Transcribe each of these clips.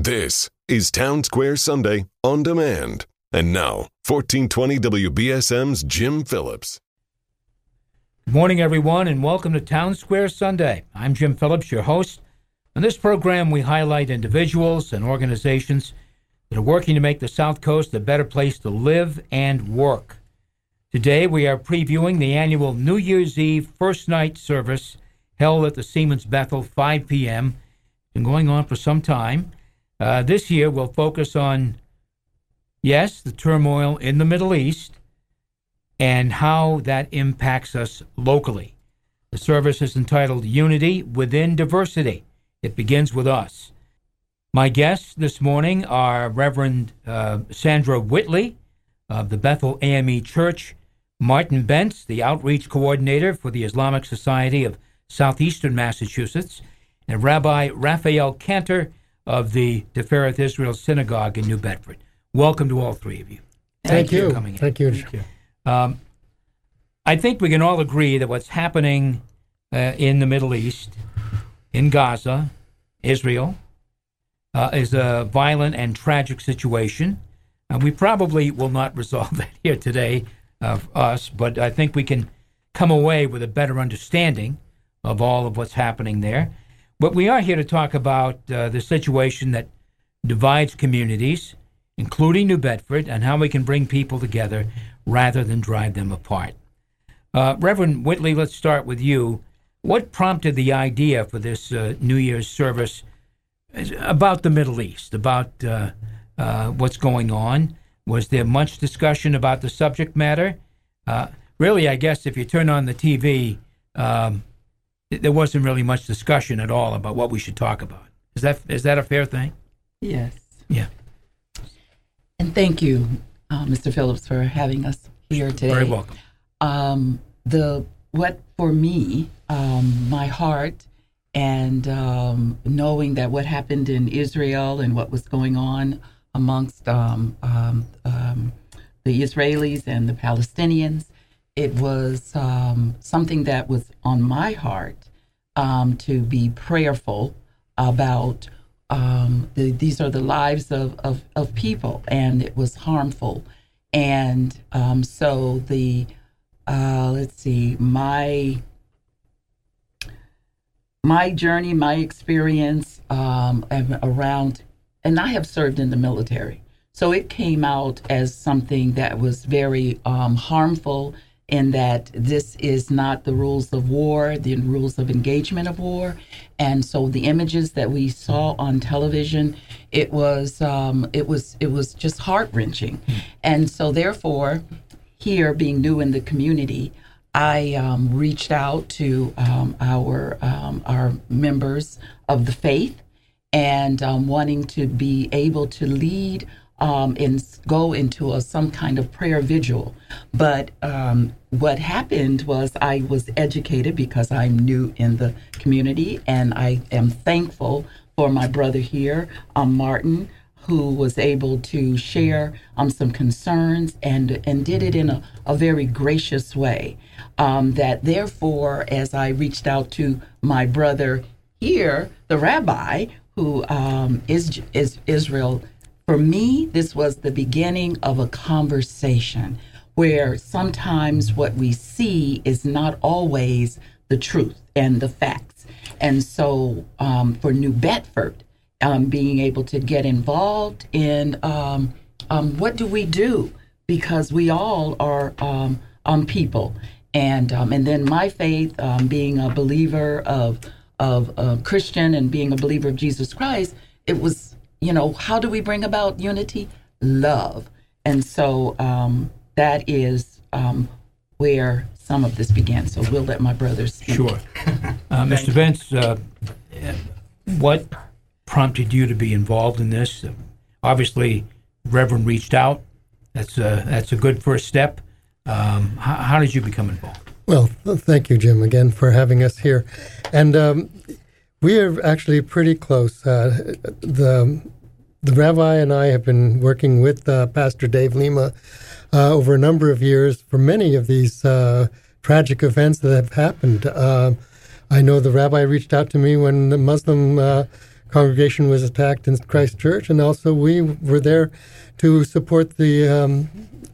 This is Town Square Sunday on demand. And now, 1420 WBSM's Jim Phillips. Good morning, everyone, and welcome to Town Square Sunday. I'm Jim Phillips, your host. On this program, we highlight individuals and organizations that are working to make the South Coast a better place to live and work. Today, we are previewing the annual New Year's Eve first night service held at the Seamen's Bethel, 5 p.m. Been going on for some time. Uh, this year, we'll focus on, yes, the turmoil in the Middle East and how that impacts us locally. The service is entitled Unity Within Diversity. It begins with us. My guests this morning are Reverend uh, Sandra Whitley of the Bethel AME Church Martin Bentz, the outreach coordinator for the Islamic Society of Southeastern Massachusetts, and Rabbi Raphael Kanter of the Tifereth Israel Synagogue in New Bedford. Welcome to all three of you. Thank, you. for coming in. Thank you. Um, I think we can all agree that what's happening uh, in the Middle East, in Gaza, Israel, uh, is a violent and tragic situation. Uh, we probably will not resolve that here today of us, but I think we can come away with a better understanding of all of what's happening there. But we are here to talk about uh, the situation that divides communities, including New Bedford, and how we can bring people together rather than drive them apart. Uh, Reverend Whitley, let's start with you. What prompted the idea for this uh, New Year's service about the Middle East, about uh, uh, what's going on? Was there much discussion about the subject matter? Uh, really, I guess if you turn on the TV, um, there wasn't really much discussion at all about what we should talk about. Is that is that a fair thing? Yes. Yeah. And thank you, uh, Mr. Phillips, for having us here today. Very welcome. Um, the what for me, um, my heart, and um, knowing that what happened in Israel and what was going on amongst um, um, um, the Israelis and the Palestinians, it was um, something that was on my heart um, to be prayerful about. Um, the, these are the lives of, of, of people, and it was harmful. And um, so the uh, let's see, my my journey, my experience um, around, and I have served in the military, so it came out as something that was very um, harmful. In that this is not the rules of war, the rules of engagement of war, and so the images that we saw on television, it was um, it was it was just heart wrenching, and so therefore, here being new in the community, I um, reached out to um, our um, our members of the faith and um, wanting to be able to lead um, and go into a, some kind of prayer vigil. But um, what happened was I was educated because I'm new in the community, and I am thankful for my brother here, um, Martin, who was able to share um, some concerns and and did it in a, a very gracious way. Um, that therefore, as I reached out to my brother here, the rabbi, who um, is is Israel, for me, this was the beginning of a conversation where sometimes what we see is not always the truth and the facts. And so, um, for New Bedford, um, being able to get involved in um, um, what do we do? Because we all are um, um, people. And and then my faith being a believer of of uh, Christian and being a believer of Jesus Christ it was you know how do we bring about unity? Love. And so that is um, where some of this began so we'll let my brothers speak. Sure. Uh, Mr. Bentz, uh, what prompted you to be involved in this? Obviously, Reverend reached out. That's a, that's a good first step. Um, how, how did you become involved? Well, thank you, Jim, again for having us here. And um, we are actually pretty close. Uh, the the rabbi and I have been working with uh, Pastor Dave Lima uh, over a number of years for many of these uh, tragic events that have happened. Uh, I know the rabbi reached out to me when the Muslim uh, congregation was attacked in Christchurch, and also we were there to support the um,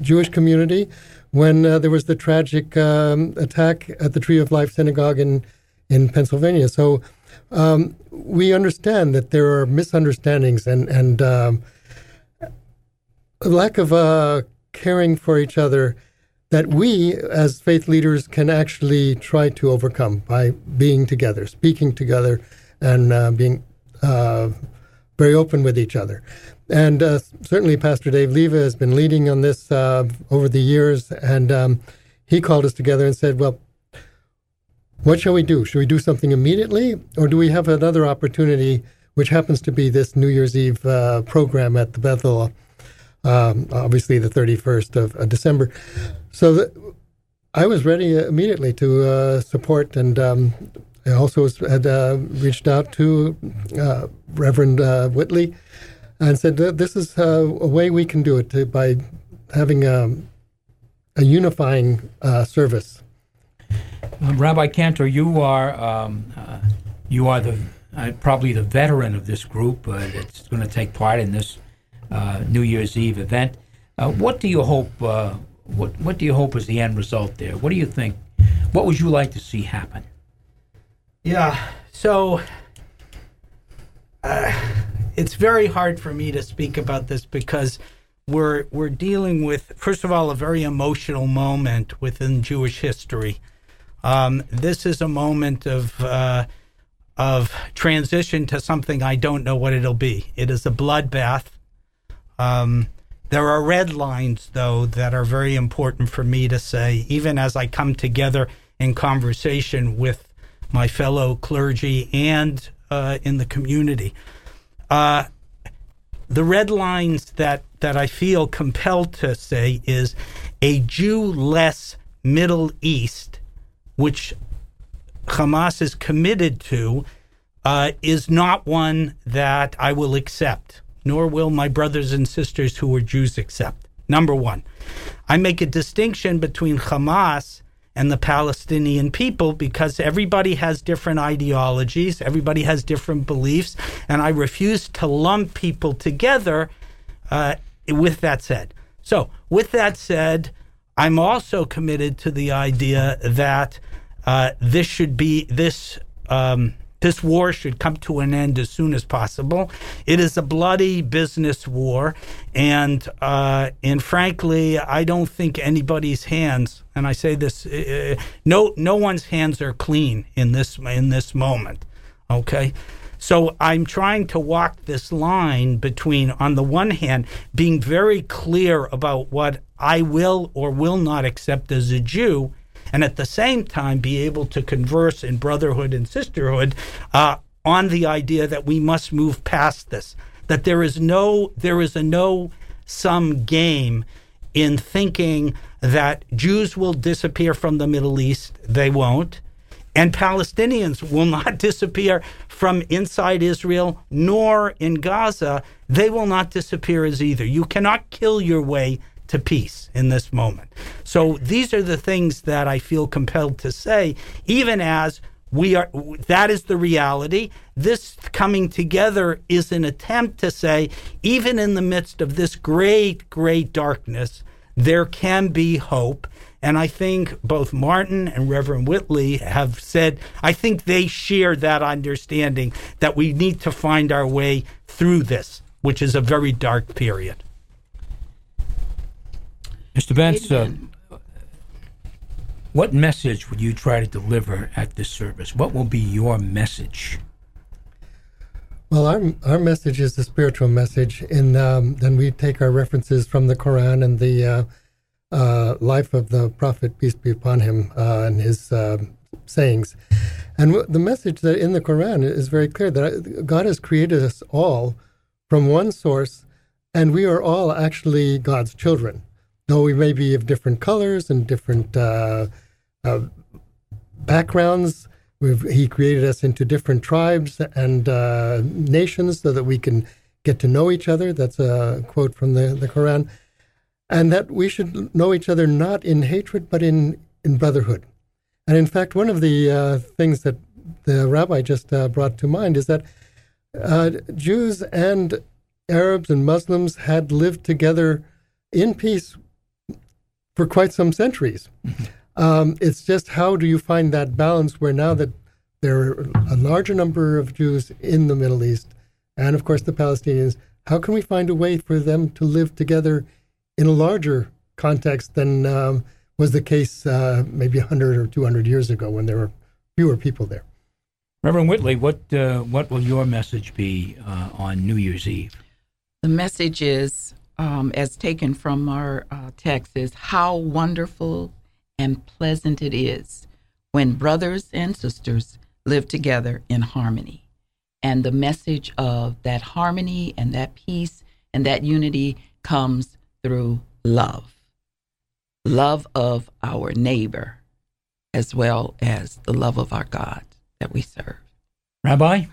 Jewish community when uh, there was the tragic um, attack at the Tree of Life Synagogue in in Pennsylvania. So um, we understand that there are misunderstandings and and um, a lack of uh, caring for each other that we as faith leaders can actually try to overcome by being together, speaking together, and uh, being uh, very open with each other. And uh, certainly, Pastor Dave Leva has been leading on this uh, over the years, and um, he called us together and said, "Well, what shall we do? Should we do something immediately, or do we have another opportunity, which happens to be this New Year's Eve uh, program at the Bethel, um, obviously the 31st of December?" So I was ready immediately to uh, support, and um, I also had uh, reached out to uh, Reverend uh, Whitley and said, "This is uh, a way we can do it by having um, a unifying uh, service." Um, Rabbi Kanter, you are um, you are the probably the veteran of this group that's going to take part in this New Year's Eve event. what do you hope? what What do you hope is the end result there? What do you think? What would you like to see happen? Yeah. So uh, it's very hard for me to speak about this because we're we're dealing with first of all a very emotional moment within Jewish history. Um, this is a moment of uh, of transition to something I don't know what it'll be. It is a bloodbath. Um, there are red lines, though, that are very important for me to say, even as I come together in conversation with my fellow clergy, and uh, in the community. Uh, the red lines that, that I feel compelled to say is a Jew less Middle East, which Hamas is committed to, uh, is not one that I will accept, nor will my brothers and sisters who are Jews accept. Number one, I make a distinction between Hamas and the Palestinian people because everybody has different ideologies, everybody has different beliefs, and I refuse to lump people together uh, with that said. So, with that said, I'm also committed to the idea that uh, this should be this um, this war should come to an end as soon as possible. It is a bloody business war, and uh, and frankly, I don't think anybody's hands, and I say this, uh, no no one's hands are clean in this in this moment. Okay. So I'm trying to walk this line between, on the one hand, being very clear about what I will or will not accept as a Jew, and at the same time be able to converse in brotherhood and sisterhood uh, on the idea that we must move past this, that there is no there is a no sum game in thinking that Jews will disappear from the Middle East. They won't. And Palestinians will not disappear from inside Israel nor in Gaza. They will not disappear as either. You cannot kill your way to peace in this moment. So these are the things that I feel compelled to say, even as we are that is the reality. This coming together is an attempt to say even in the midst of this great great darkness there can be hope. And i think both martin and reverend whitley have said i think they share that understanding that we need to find our way through this which is a very dark period Mr. Bentz, uh, what message would you try to deliver at this service? What will be your message? Well, our, our message is the spiritual message, and um, then we take our references from the Quran and the uh, uh, life of the Prophet, peace be upon him, uh, and his um, sayings. And w- the message that in the Quran is very clear that God has created us all from one source, and we are all actually God's children though we may be of different colors and different uh, uh, backgrounds, he created us into different tribes and uh, nations so that we can get to know each other. That's a quote from the, the Quran. And that we should know each other not in hatred, but in, in brotherhood. And in fact, one of the uh, things that the rabbi just uh, brought to mind is that uh, Jews and Arabs and Muslims had lived together in peace for quite some centuries. Um, it's just how do you find that balance where now that there are a larger number of Jews in the Middle East, and of course the Palestinians, how can we find a way for them to live together in a larger context than um, was the case uh, maybe 100 or 200 years ago when there were fewer people there? Reverend Whitley, what uh, what will your message be uh, on New Year's Eve? The message is, um, as taken from our uh, text, is how wonderful and pleasant it is when brothers and sisters live together in harmony. And the message of that harmony and that peace and that unity comes through love love of our neighbor, as well as the love of our God that we serve. Rabbi?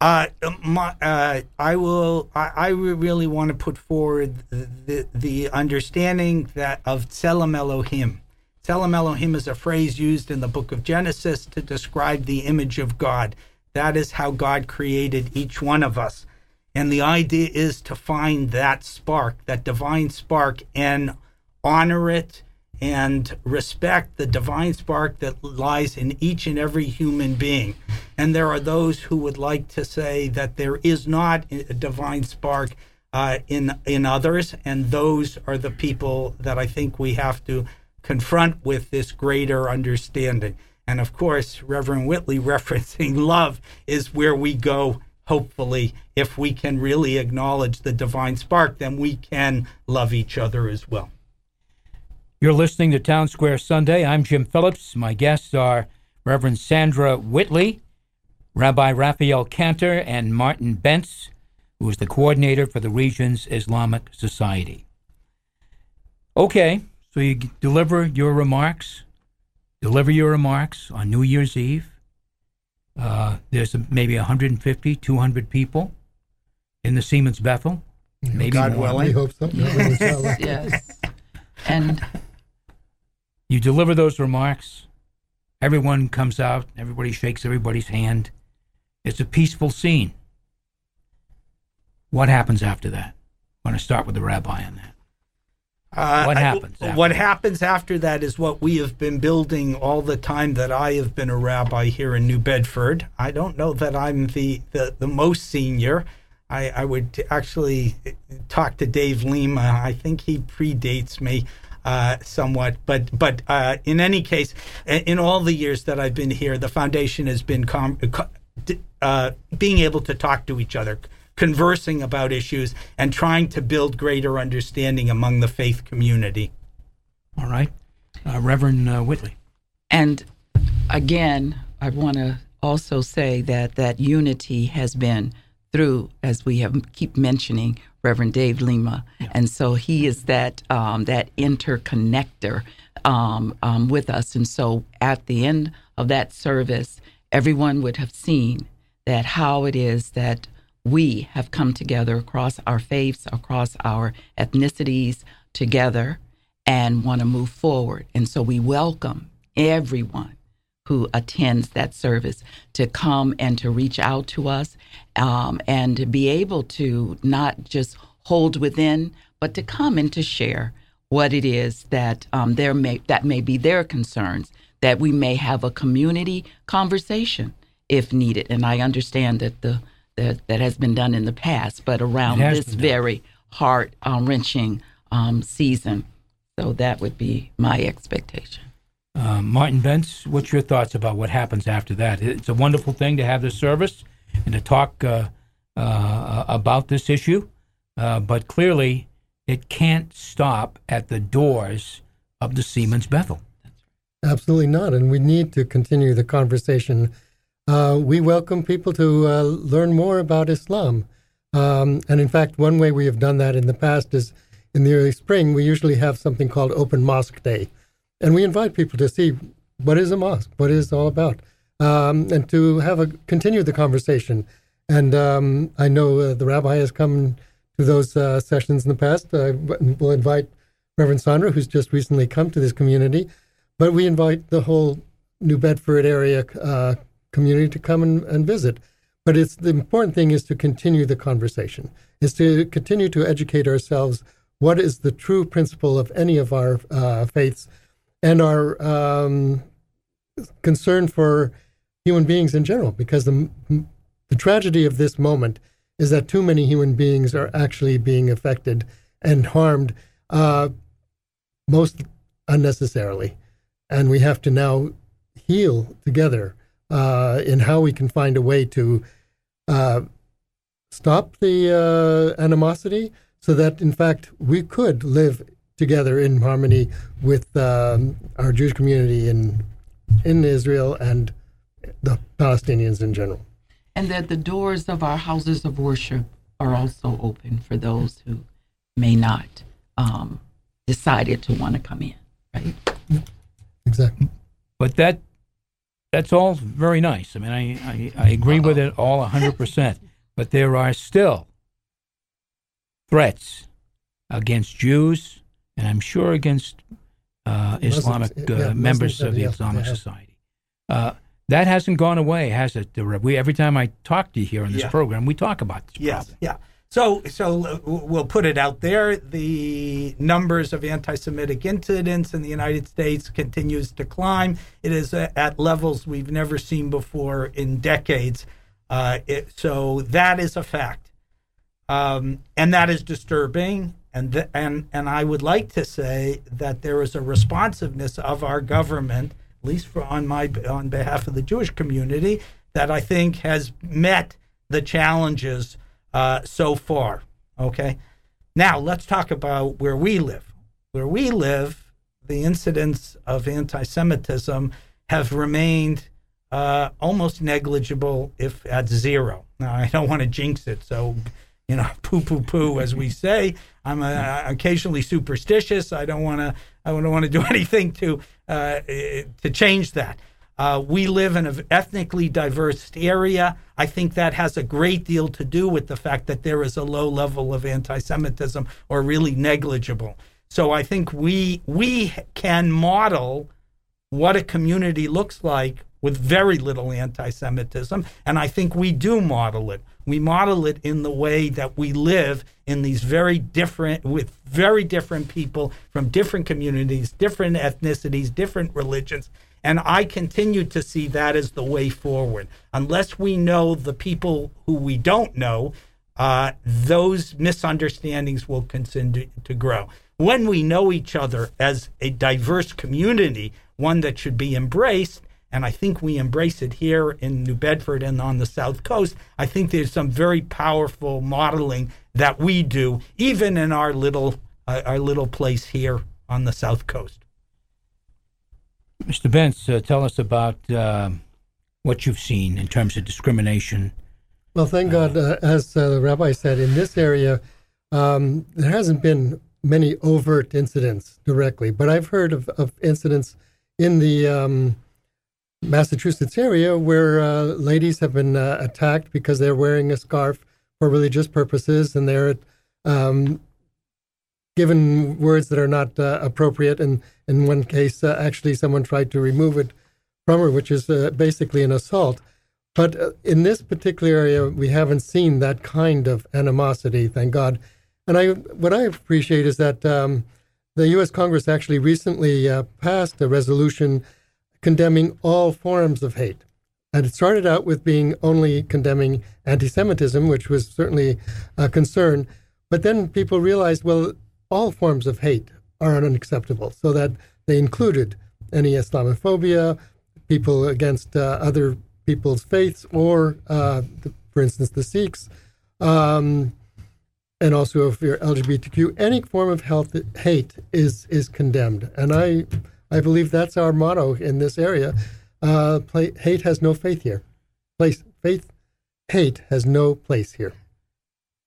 Uh, my, uh, I will. I, I really want to put forward the, the, understanding that of Tselem Elohim. Tselem Elohim is a phrase used in the book of Genesis to describe the image of God. That is how God created each one of us. And the idea is to find that spark, that divine spark, and honor it and respect the divine spark that lies in each and every human being. And there are those who would like to say that there is not a divine spark uh, in in others, and those are the people that I think we have to confront with this greater understanding. And of course, Reverend Whitley referencing love is where we go. Hopefully, if we can really acknowledge the divine spark, then we can love each other as well. You're listening to Town Square Sunday. I'm Jim Phillips. My guests are Reverend Sandra Whitley, Rabbi Raphael Kanter, and Martin Bentz, who is the coordinator for the region's Islamic Society. Okay, so you deliver your remarks, deliver your remarks on New Year's Eve. Uh, there's maybe 150, 200 people in the Seamen's Bethel. Maybe God more. willing. We hope so. Yes, yes. And You deliver those remarks. Everyone comes out. Everybody shakes everybody's hand. It's a peaceful scene. What happens after that? I'm going to start with the rabbi on that. Uh, What I- happens after what that? happens after that is what we have been building all the time that I have been a rabbi here in New Bedford. I don't know that I'm the, the, the most senior. I, I would actually talk to Dave Lima. I think he predates me uh, somewhat, but but uh, in any case, in in all the years that I've been here, the foundation has been com- uh, being able to talk to each other, conversing about issues, and trying to build greater understanding among the faith community. All right. Uh, Reverend uh, Whitley. And again, I want to also say that that unity has been through, as we have keep mentioning, Reverend Dave Lima, and so he is that um, that interconnector um, um, with us. And so, at the end of that service, everyone would have seen that how it is that we have come together across our faiths, across our ethnicities, together, and want to move forward. And so, we welcome everyone who attends that service to come and to reach out to us um, and to be able to not just hold within, but to come and to share what it is that um, there may that may be their concerns. That we may have a community conversation if needed, and I understand that the that, that has been done in the past, but around this very heart um, wrenching um, season. So that would be my expectation. Uh, Martin Bentz, what's your thoughts about what happens after that? It's a wonderful thing to have this service and to talk uh, uh, about this issue, uh, but clearly it can't stop at the doors of the Seamen's Bethel. Absolutely not. And we need to continue the conversation. Uh, we welcome people to uh, learn more about Islam. Um, and in fact, one way we have done that in the past is in the early spring, we usually have something called Open Mosque Day. And we invite people to see what is a mosque, what is all about, um, and to have a continue the conversation. And um, I know uh, the rabbi has come to those uh, sessions in the past. Uh, we'll invite Reverend Sandra, who's just recently come to this community, but we invite the whole New Bedford area uh, community to come and, and visit. But it's the important thing is to continue the conversation, is to continue to educate ourselves what is the true principle of any of our uh, faiths and our um, concern for human beings in general. Because the, the tragedy of this moment is that too many human beings are actually being affected and harmed uh, most unnecessarily. And we have to now heal together uh, in how we can find a way to uh, stop the uh, animosity so that, in fact, we could live together in harmony with um, our Jewish community in, in Israel and the Palestinians in general. And that the doors of our houses of worship are also open for those who may not um, decided to want to come in, right? Exactly. But that that's all very nice. I mean, I, I, I agree with it all 100%. but there are still threats against Jews, and I'm sure against uh, Islamic uh, yeah, members of the Islamic Society. Uh, that hasn't gone away, has it? We, every time I talk to you here on this yeah. program, we talk about this yes, problem. Yeah. So, so uh, we'll put it out there. The numbers of anti-Semitic incidents in the United States continues to climb. It is at levels we've never seen before in decades. Uh, it, so that is a fact, um, and that is disturbing. And and and I would like to say that there is a responsiveness of our government, at least for on my on behalf of the Jewish community, that I think has met the challenges uh, so far. Okay. Now let's talk about where we live. Where we live, the incidents of anti Semitism have remained uh, almost negligible, if at zero. Now, I don't want to jinx it, so, you know, poo poo poo, as we say. I'm uh, occasionally superstitious. I don't want to. I don't want to do anything to uh, to change that. Uh, we live in an ethnically diverse area. I think that has a great deal to do with the fact that there is a low level of anti-Semitism or really negligible. So I think we we can model what a community looks like with very little anti-Semitism, and I think we do model it. We model it in the way that we live in these very different, with very different people from different communities, different ethnicities, different religions, and I continue to see that as the way forward. Unless we know the people who we don't know, uh, those misunderstandings will continue to grow. When we know each other as a diverse community, one that should be embraced, and I think we embrace it here in New Bedford and on the South Coast, I think there's some very powerful modeling that we do, even in our little uh, our little place here on the South Coast. Mr. Bentz, uh, tell us about uh, what you've seen in terms of discrimination. Well, thank God, uh, as uh, the rabbi said, in this area, um, there hasn't been many overt incidents directly, but I've heard of, of incidents in the um, Massachusetts area where uh, ladies have been uh, attacked because they're wearing a scarf for religious purposes and they're um, given words that are not uh, appropriate. And in one case, uh, actually, someone tried to remove it from her, which is uh, basically an assault. But uh, in this particular area, we haven't seen that kind of animosity, thank God. And I, what I appreciate is that um, the U.S. Congress actually recently passed a resolution condemning all forms of hate. And it started out with being only condemning anti Semitism, which was certainly a concern. But then people realized, well, all forms of hate are unacceptable, so that they included any Islamophobia, people against uh, other people's faiths, or, uh, the, for instance, the Sikhs, um, and also if you're LGBTQ, any form of health, hate is is condemned, and I I believe that's our motto in this area. Uh, play, hate has no faith here. Place faith, hate has no place here.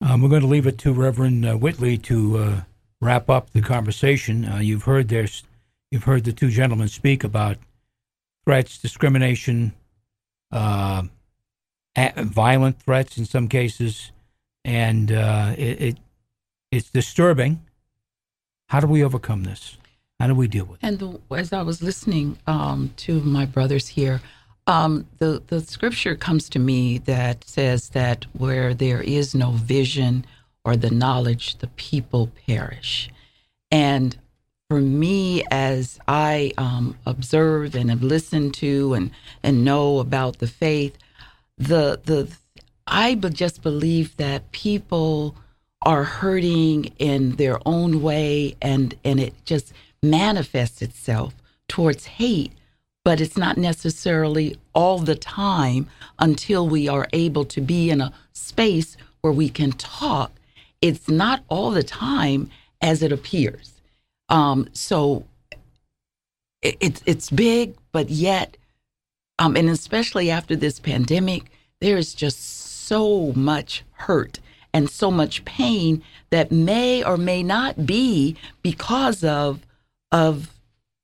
Um, we're going to leave it to Reverend uh, Whitley to uh, wrap up the conversation, uh, you've heard there's you've heard the two gentlemen speak about threats, discrimination, uh, violent threats in some cases, and uh, it, it, it's disturbing. How do we overcome this? How do we deal with it? And the, as I was listening um, to my brothers here, Um, the the scripture comes to me that says that where there is no vision or the knowledge, the people perish. And for me, as I um, observe and have listened to and and know about the faith, the the I just believe that people are hurting in their own way, and and it just manifests itself towards hate but it's not necessarily all the time until we are able to be in a space where we can talk. It's not all the time as it appears. Um, so it, it's it's big, but yet, um, and especially after this pandemic, there is just so much hurt and so much pain that may or may not be because of of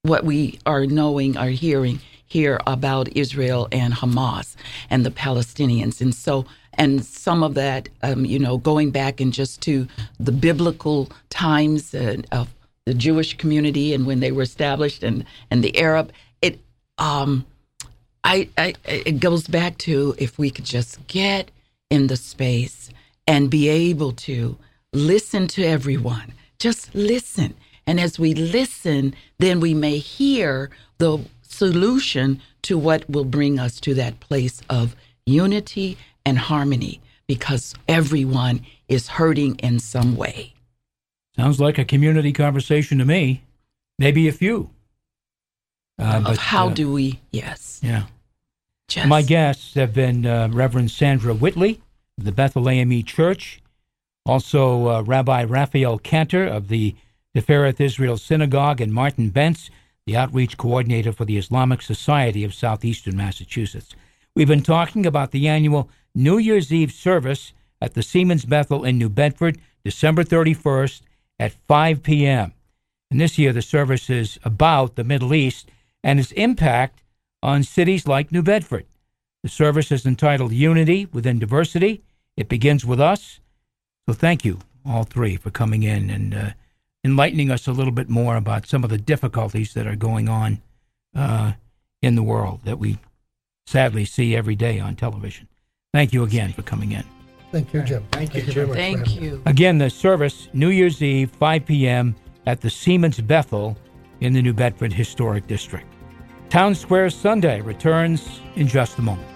what we are knowing or hearing here about Israel and Hamas and the Palestinians. And so, and some of that, um, you know, going back and just to the biblical times uh, of the Jewish community and when they were established and, and the Arab, it, um, I, I, it goes back to if we could just get in the space and be able to listen to everyone, just listen and as we listen, then we may hear the solution to what will bring us to that place of unity and harmony because everyone is hurting in some way. Sounds like a community conversation to me. Maybe a few. Uh, but, how uh, do we? Yes. Yeah. My guests have been uh, Reverend Sandra Whitley of the Bethel AME Church, also uh, Rabbi Raphael Kanter of the Tifereth Israel Synagogue, and Martin Bentz, the outreach coordinator for the Islamic Society of Southeastern Massachusetts. We've been talking about the annual New Year's Eve service at the Seamen's Bethel in New Bedford, December 31st at 5 p.m. And this year, the service is about the Middle East and its impact on cities like New Bedford. The service is entitled Unity Within Diversity. It begins with us. So thank you, all three, for coming in and uh, enlightening us a little bit more about some of the difficulties that are going on uh, in the world that we sadly see every day on television. Thank you again for coming in. Thank you, Jim. Thank, Thank you, Jim. Thank you. Again, the service, New Year's Eve, 5 p.m. at the Seamen's Bethel in the New Bedford Historic District. Town Square Sunday returns in just a moment.